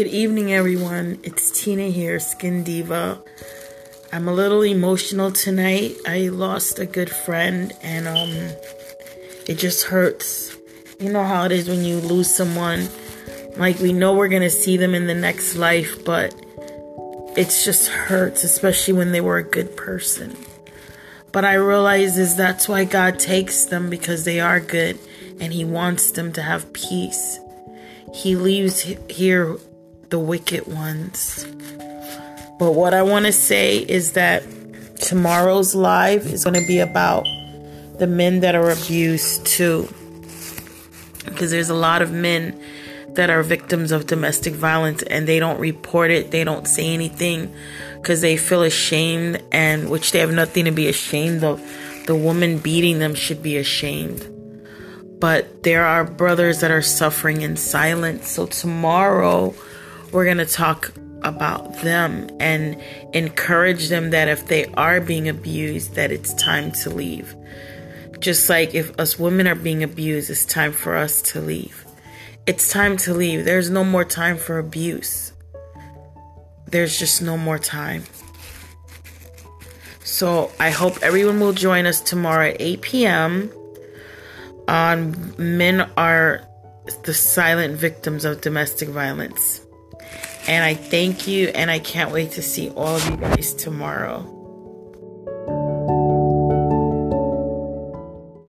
Good evening, everyone. It's Tina here, Skin Diva. I'm a little emotional tonight. I lost a good friend, and um, it just hurts. You know how it is when you lose someone. Like we know we're gonna see them in the next life, but it just hurts, especially when they were a good person. But I realize is that's why God takes them because they are good, and He wants them to have peace. He leaves here the wicked ones. But what I want to say is that tomorrow's live is going to be about the men that are abused too. Because there's a lot of men that are victims of domestic violence and they don't report it, they don't say anything because they feel ashamed, and which they have nothing to be ashamed of. The woman beating them should be ashamed. But there are brothers that are suffering in silence. So tomorrow, we're going to talk about them and encourage them that if they are being abused that it's time to leave. Just like if us women are being abused it's time for us to leave. It's time to leave. There's no more time for abuse. There's just no more time. So i hope everyone will join us tomorrow at 8 p.m on men are the silent victims of domestic violence and I thank you, and I can't wait to see all of you guys tomorrow.